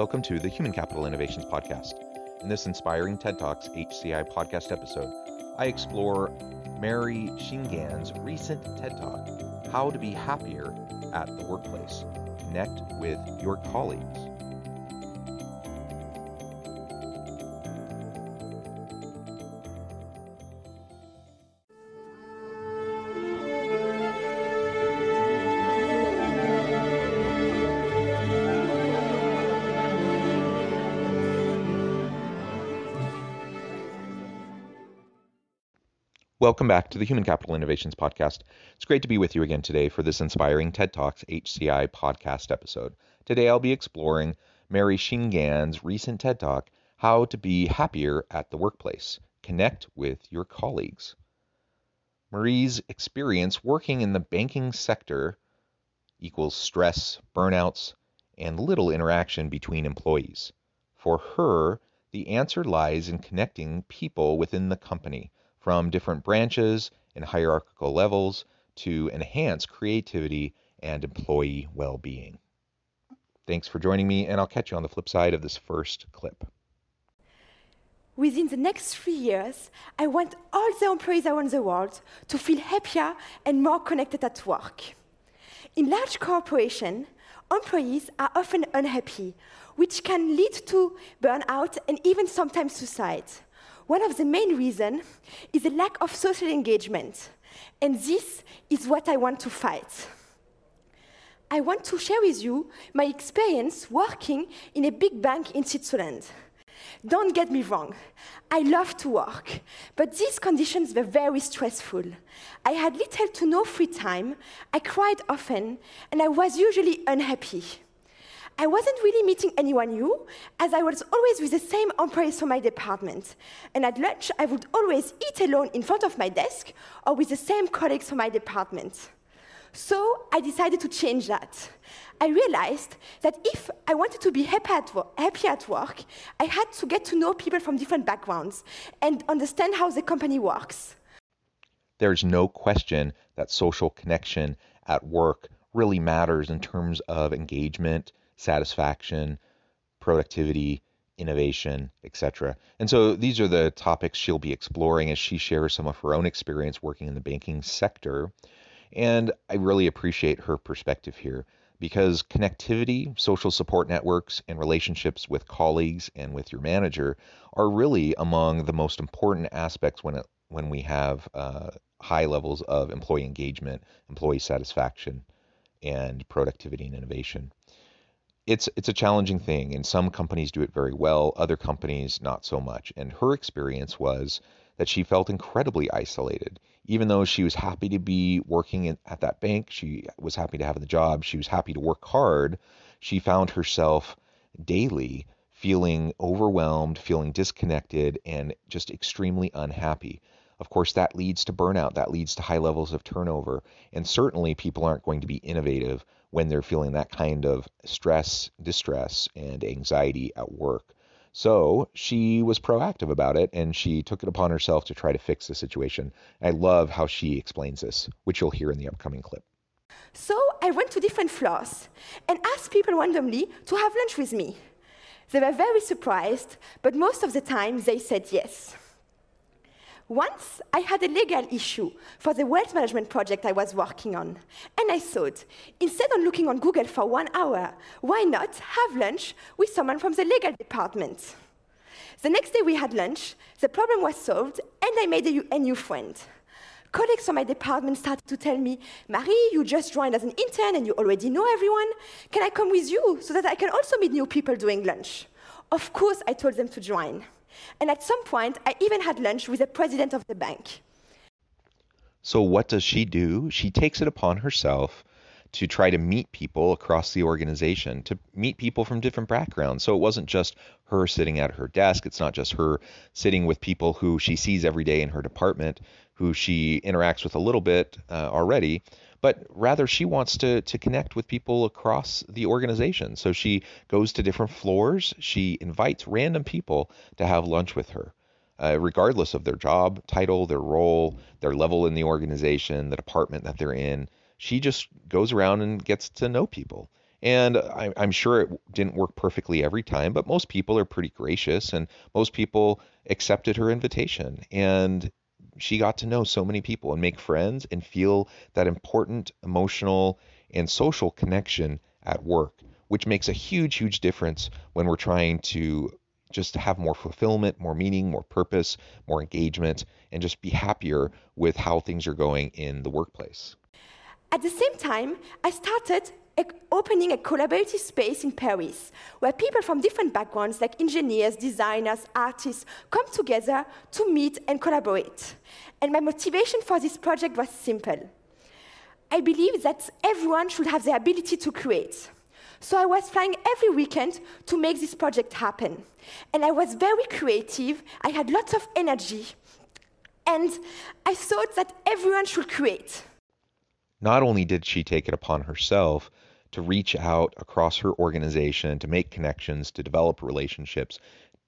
Welcome to the Human Capital Innovations Podcast. In this inspiring TED Talks HCI podcast episode, I explore Marie Schneegans' recent TED Talk, How to Be Happier at the Workplace. Connect with your colleagues. Welcome back to the Human Capital Innovations Podcast. It's great to be with you again today for this inspiring TED Talks HCI podcast episode. Today I'll be exploring Marie Schneegans' recent TED Talk, How to Be Happier at the Workplace. Connect with your colleagues. Marie's experience working in the banking sector equals stress, burnouts, and little interaction between employees. For her, the answer lies in connecting people within the company from different branches and hierarchical levels to enhance creativity and employee well being. Thanks for joining me, and I'll catch you on the flip side of this first clip. Within the next three years, I want all the employees around the world to feel happier and more connected at work. In large corporations, employees are often unhappy, which can lead to burnout and even sometimes suicide. One of the main reasons is a lack of social engagement, and this is what I want to fight. I want to share with you my experience working in a big bank in Switzerland. Don't get me wrong, I love to work, but these conditions were very stressful. I had little to no free time, I cried often, and I was usually unhappy. I wasn't really meeting anyone new, as I was always with the same employees from my department. And at lunch, I would always eat alone in front of my desk or with the same colleagues from my department. So I decided to change that. I realized that if I wanted to be happy at, happy at work, I had to get to know people from different backgrounds and understand how the company works. There's no question that social connection at work really matters in terms of engagement satisfaction, productivity, innovation, etc. And so these are the topics she'll be exploring as she shares some of her own experience working in the banking sector. And I really appreciate her perspective here because connectivity, social support networks, and relationships with colleagues and with your manager are really among the most important aspects when it, when we have uh, high levels of employee engagement, employee satisfaction, and productivity and innovation it's it's a challenging thing and some companies do it very well other companies not so much. And her experience was that she felt incredibly isolated. Even though she was happy to be working in, at that bank she was happy to have the job she was happy to work hard she found herself daily feeling overwhelmed feeling disconnected and just extremely unhappy of course, that leads to burnout. That leads to high levels of turnover. And certainly, people aren't going to be innovative when they're feeling that kind of stress, distress, and anxiety at work. So she was proactive about it and she took it upon herself to try to fix the situation. I love how she explains this, which you'll hear in the upcoming clip. So I went to different floors and asked people randomly to have lunch with me. They were very surprised, but most of the time they said yes. Once I had a legal issue for the wealth management project I was working on, and I thought, instead of looking on Google for one hour, why not have lunch with someone from the legal department? The next day we had lunch, the problem was solved, and I made a, a new friend. Colleagues from my department started to tell me, Marie, you just joined as an intern and you already know everyone. Can I come with you so that I can also meet new people during lunch? Of course, I told them to join. And at some point, I even had lunch with the president of the bank. So, what does she do? She takes it upon herself to try to meet people across the organization, to meet people from different backgrounds. So it wasn't just her sitting at her desk, it's not just her sitting with people who she sees every day in her department, who she interacts with a little bit uh, already, but rather she wants to to connect with people across the organization. So she goes to different floors, she invites random people to have lunch with her. Uh, regardless of their job title, their role, their level in the organization, the department that they're in, she just goes around and gets to know people. And I, am sure it didn't work perfectly every time, but most people are pretty gracious and most people accepted her invitation. And she got to know so many people and make friends and feel that important emotional and social connection at work, which makes a huge, huge difference when we're trying to just have more fulfillment, more meaning, more purpose, more engagement, and just be happier with how things are going in the workplace. At the same time, I started opening a collaborative space in Paris where people from different backgrounds, like engineers, designers, artists, come together to meet and collaborate. And my motivation for this project was simple. I believe that everyone should have the ability to create. So I was flying every weekend to make this project happen. And I was very creative, I had lots of energy, and I thought that everyone should create. Not only did she take it upon herself to reach out across her organization, to make connections, to develop relationships,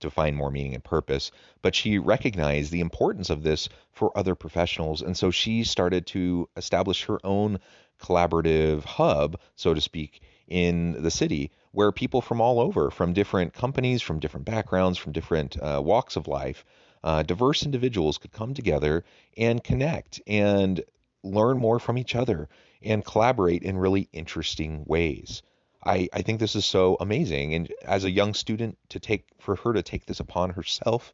to find more meaning and purpose. But she recognized the importance of this for other professionals. And so she started to establish her own collaborative hub, so to speak, in the city where people from all over, from different companies, from different backgrounds, from different uh, walks of life, uh, diverse individuals could come together and connect and learn more from each other and collaborate in really interesting ways. I, I think this is so amazing. And as a young student, to take for her to take this upon herself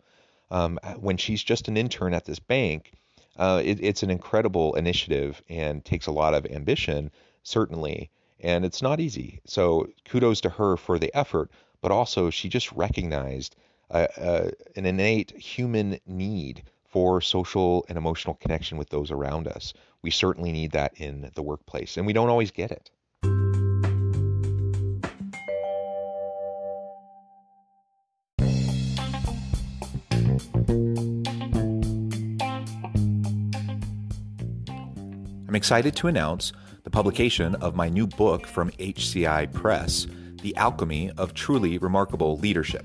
um, when she's just an intern at this bank, uh, it, it's an incredible initiative and takes a lot of ambition, certainly. And it's not easy. So kudos to her for the effort, but also she just recognized uh, uh, an innate human need for social and emotional connection with those around us. We certainly need that in the workplace, and we don't always get it. I'm excited to announce the publication of my new book from HCI Press, The Alchemy of Truly Remarkable Leadership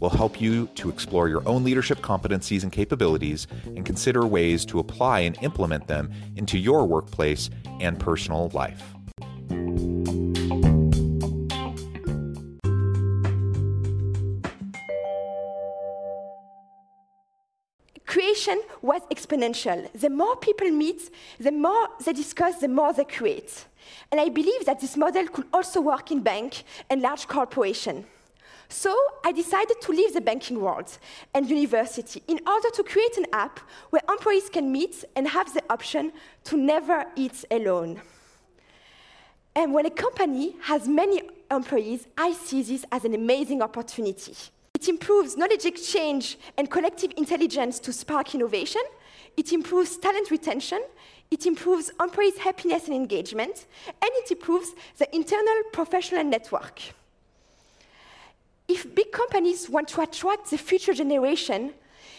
will help you to explore your own leadership competencies and capabilities and consider ways to apply and implement them into your workplace and personal life. Creation was exponential. The more people meet, the more they discuss, the more they create. And I believe that this model could also work in bank and large corporation. So I decided to leave the banking world and university in order to create an app where employees can meet and have the option to never eat alone. And when a company has many employees, I see this as an amazing opportunity. It improves knowledge exchange and collective intelligence to spark innovation. It improves talent retention. It improves employees' happiness and engagement. And it improves the internal professional network if big companies want to attract the future generation,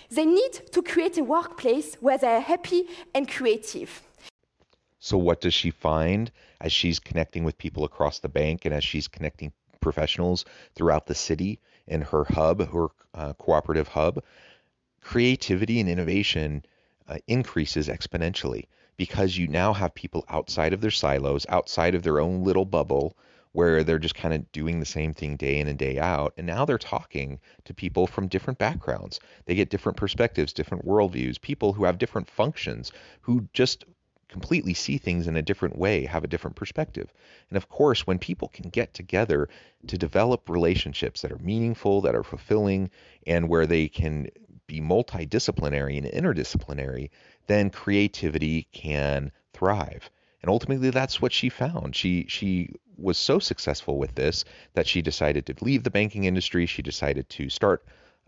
they need to create a workplace where they're happy and creative. So, what does she find as she's connecting with people across the bank and as she's connecting professionals throughout the city in her hub, her uh, cooperative hub? creativity and innovation uh, increases exponentially because you now have people outside of their silos, outside of their own little bubble, where they're just kind of doing the same thing day in and day out. And now they're talking to people from different backgrounds. They get different perspectives, different worldviews, people who have different functions, who just completely see things in a different way, have a different perspective. And of course, when people can get together to develop relationships that are meaningful, that are fulfilling, and where they can be multidisciplinary and interdisciplinary, then creativity can thrive. And ultimately that's what she found. She she was so successful with this that she decided to leave the banking industry. She decided to start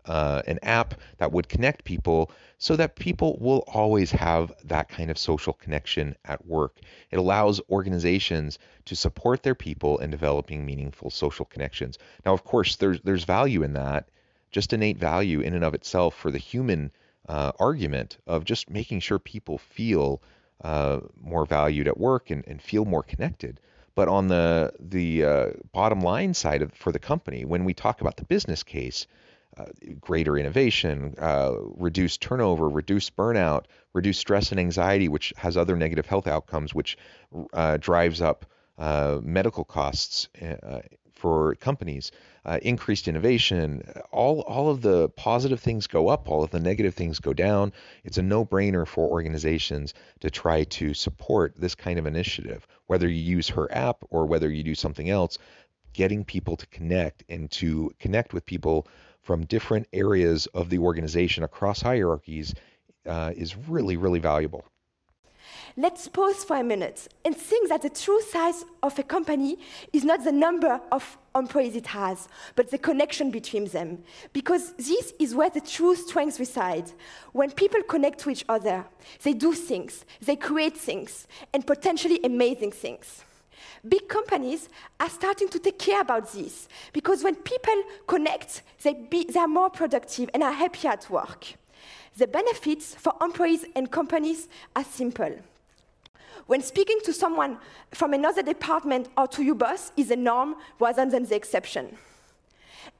uh, an app that would connect people so that people will always have that kind of social connection at work. It allows organizations to support their people in developing meaningful social connections. Now, of course, there's there's value in that, just innate value in and of itself for the human uh, argument of just making sure people feel uh, more valued at work and, and feel more connected. But on the the uh, bottom line side of, for the company, when we talk about the business case, uh, greater innovation, uh, reduced turnover, reduced burnout, reduced stress and anxiety, which has other negative health outcomes, which uh, drives up uh, medical costs uh, for companies, uh, increased innovation, all all of the positive things go up, all of the negative things go down. It's a no-brainer for organizations to try to support this kind of initiative, whether you use her app or whether you do something else. Getting people to connect and to connect with people from different areas of the organization across hierarchies uh, is really, really valuable. Let's pause for a minute and think that the true size of a company is not the number of employees it has, but the connection between them. Because this is where the true strength resides. When people connect to each other, they do things, they create things, and potentially amazing things. Big companies are starting to take care about this because when people connect, they, be, they are more productive and are happier at work. The benefits for employees and companies are simple. When speaking to someone from another department or to your boss is the norm rather than the exception.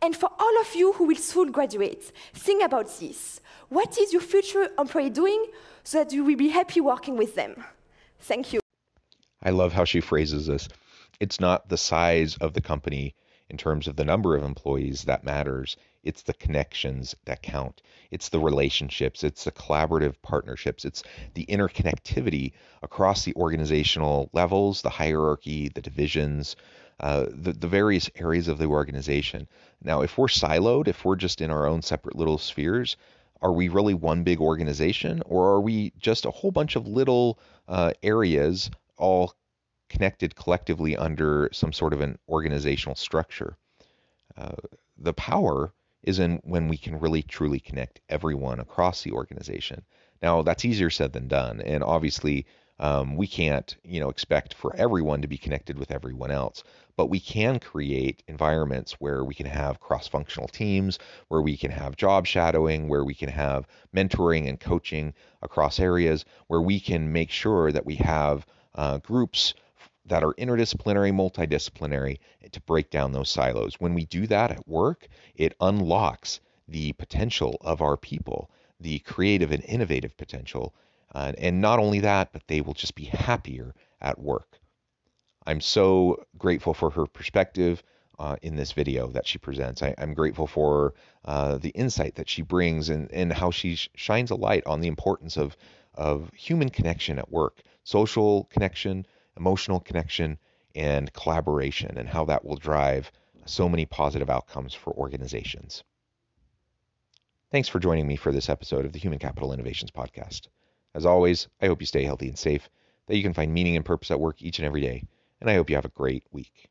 And for all of you who will soon graduate, think about this. What is your future employee doing so that you will be happy working with them? Thank you. I love how she phrases this. It's not the size of the company in terms of the number of employees that matters. It's the connections that count. It's the relationships. It's the collaborative partnerships. It's the interconnectivity across the organizational levels, the hierarchy, the divisions, uh, the, the various areas of the organization. Now, if we're siloed, if we're just in our own separate little spheres, are we really one big organization or are we just a whole bunch of little uh, areas all connected collectively under some sort of an organizational structure. Uh, the power is in when we can really truly connect everyone across the organization. Now that's easier said than done, and obviously um, we can't you know expect for everyone to be connected with everyone else, but we can create environments where we can have cross-functional teams, where we can have job shadowing, where we can have mentoring and coaching across areas, where we can make sure that we have uh, groups that are interdisciplinary, multidisciplinary to break down those silos. When we do that at work, it unlocks the potential of our people, the creative and innovative potential. Uh, and not only that, but they will just be happier at work. I'm so grateful for her perspective uh, in this video that she presents. I, am grateful for uh, the insight that she brings and, and how she sh- shines a light on the importance of, of human connection at work social connection, emotional connection, and collaboration, and how that will drive so many positive outcomes for organizations. Thanks for joining me for this episode of the Human Capital Innovations Podcast. As always, I hope you stay healthy and safe, that you can find meaning and purpose at work each and every day, and I hope you have a great week.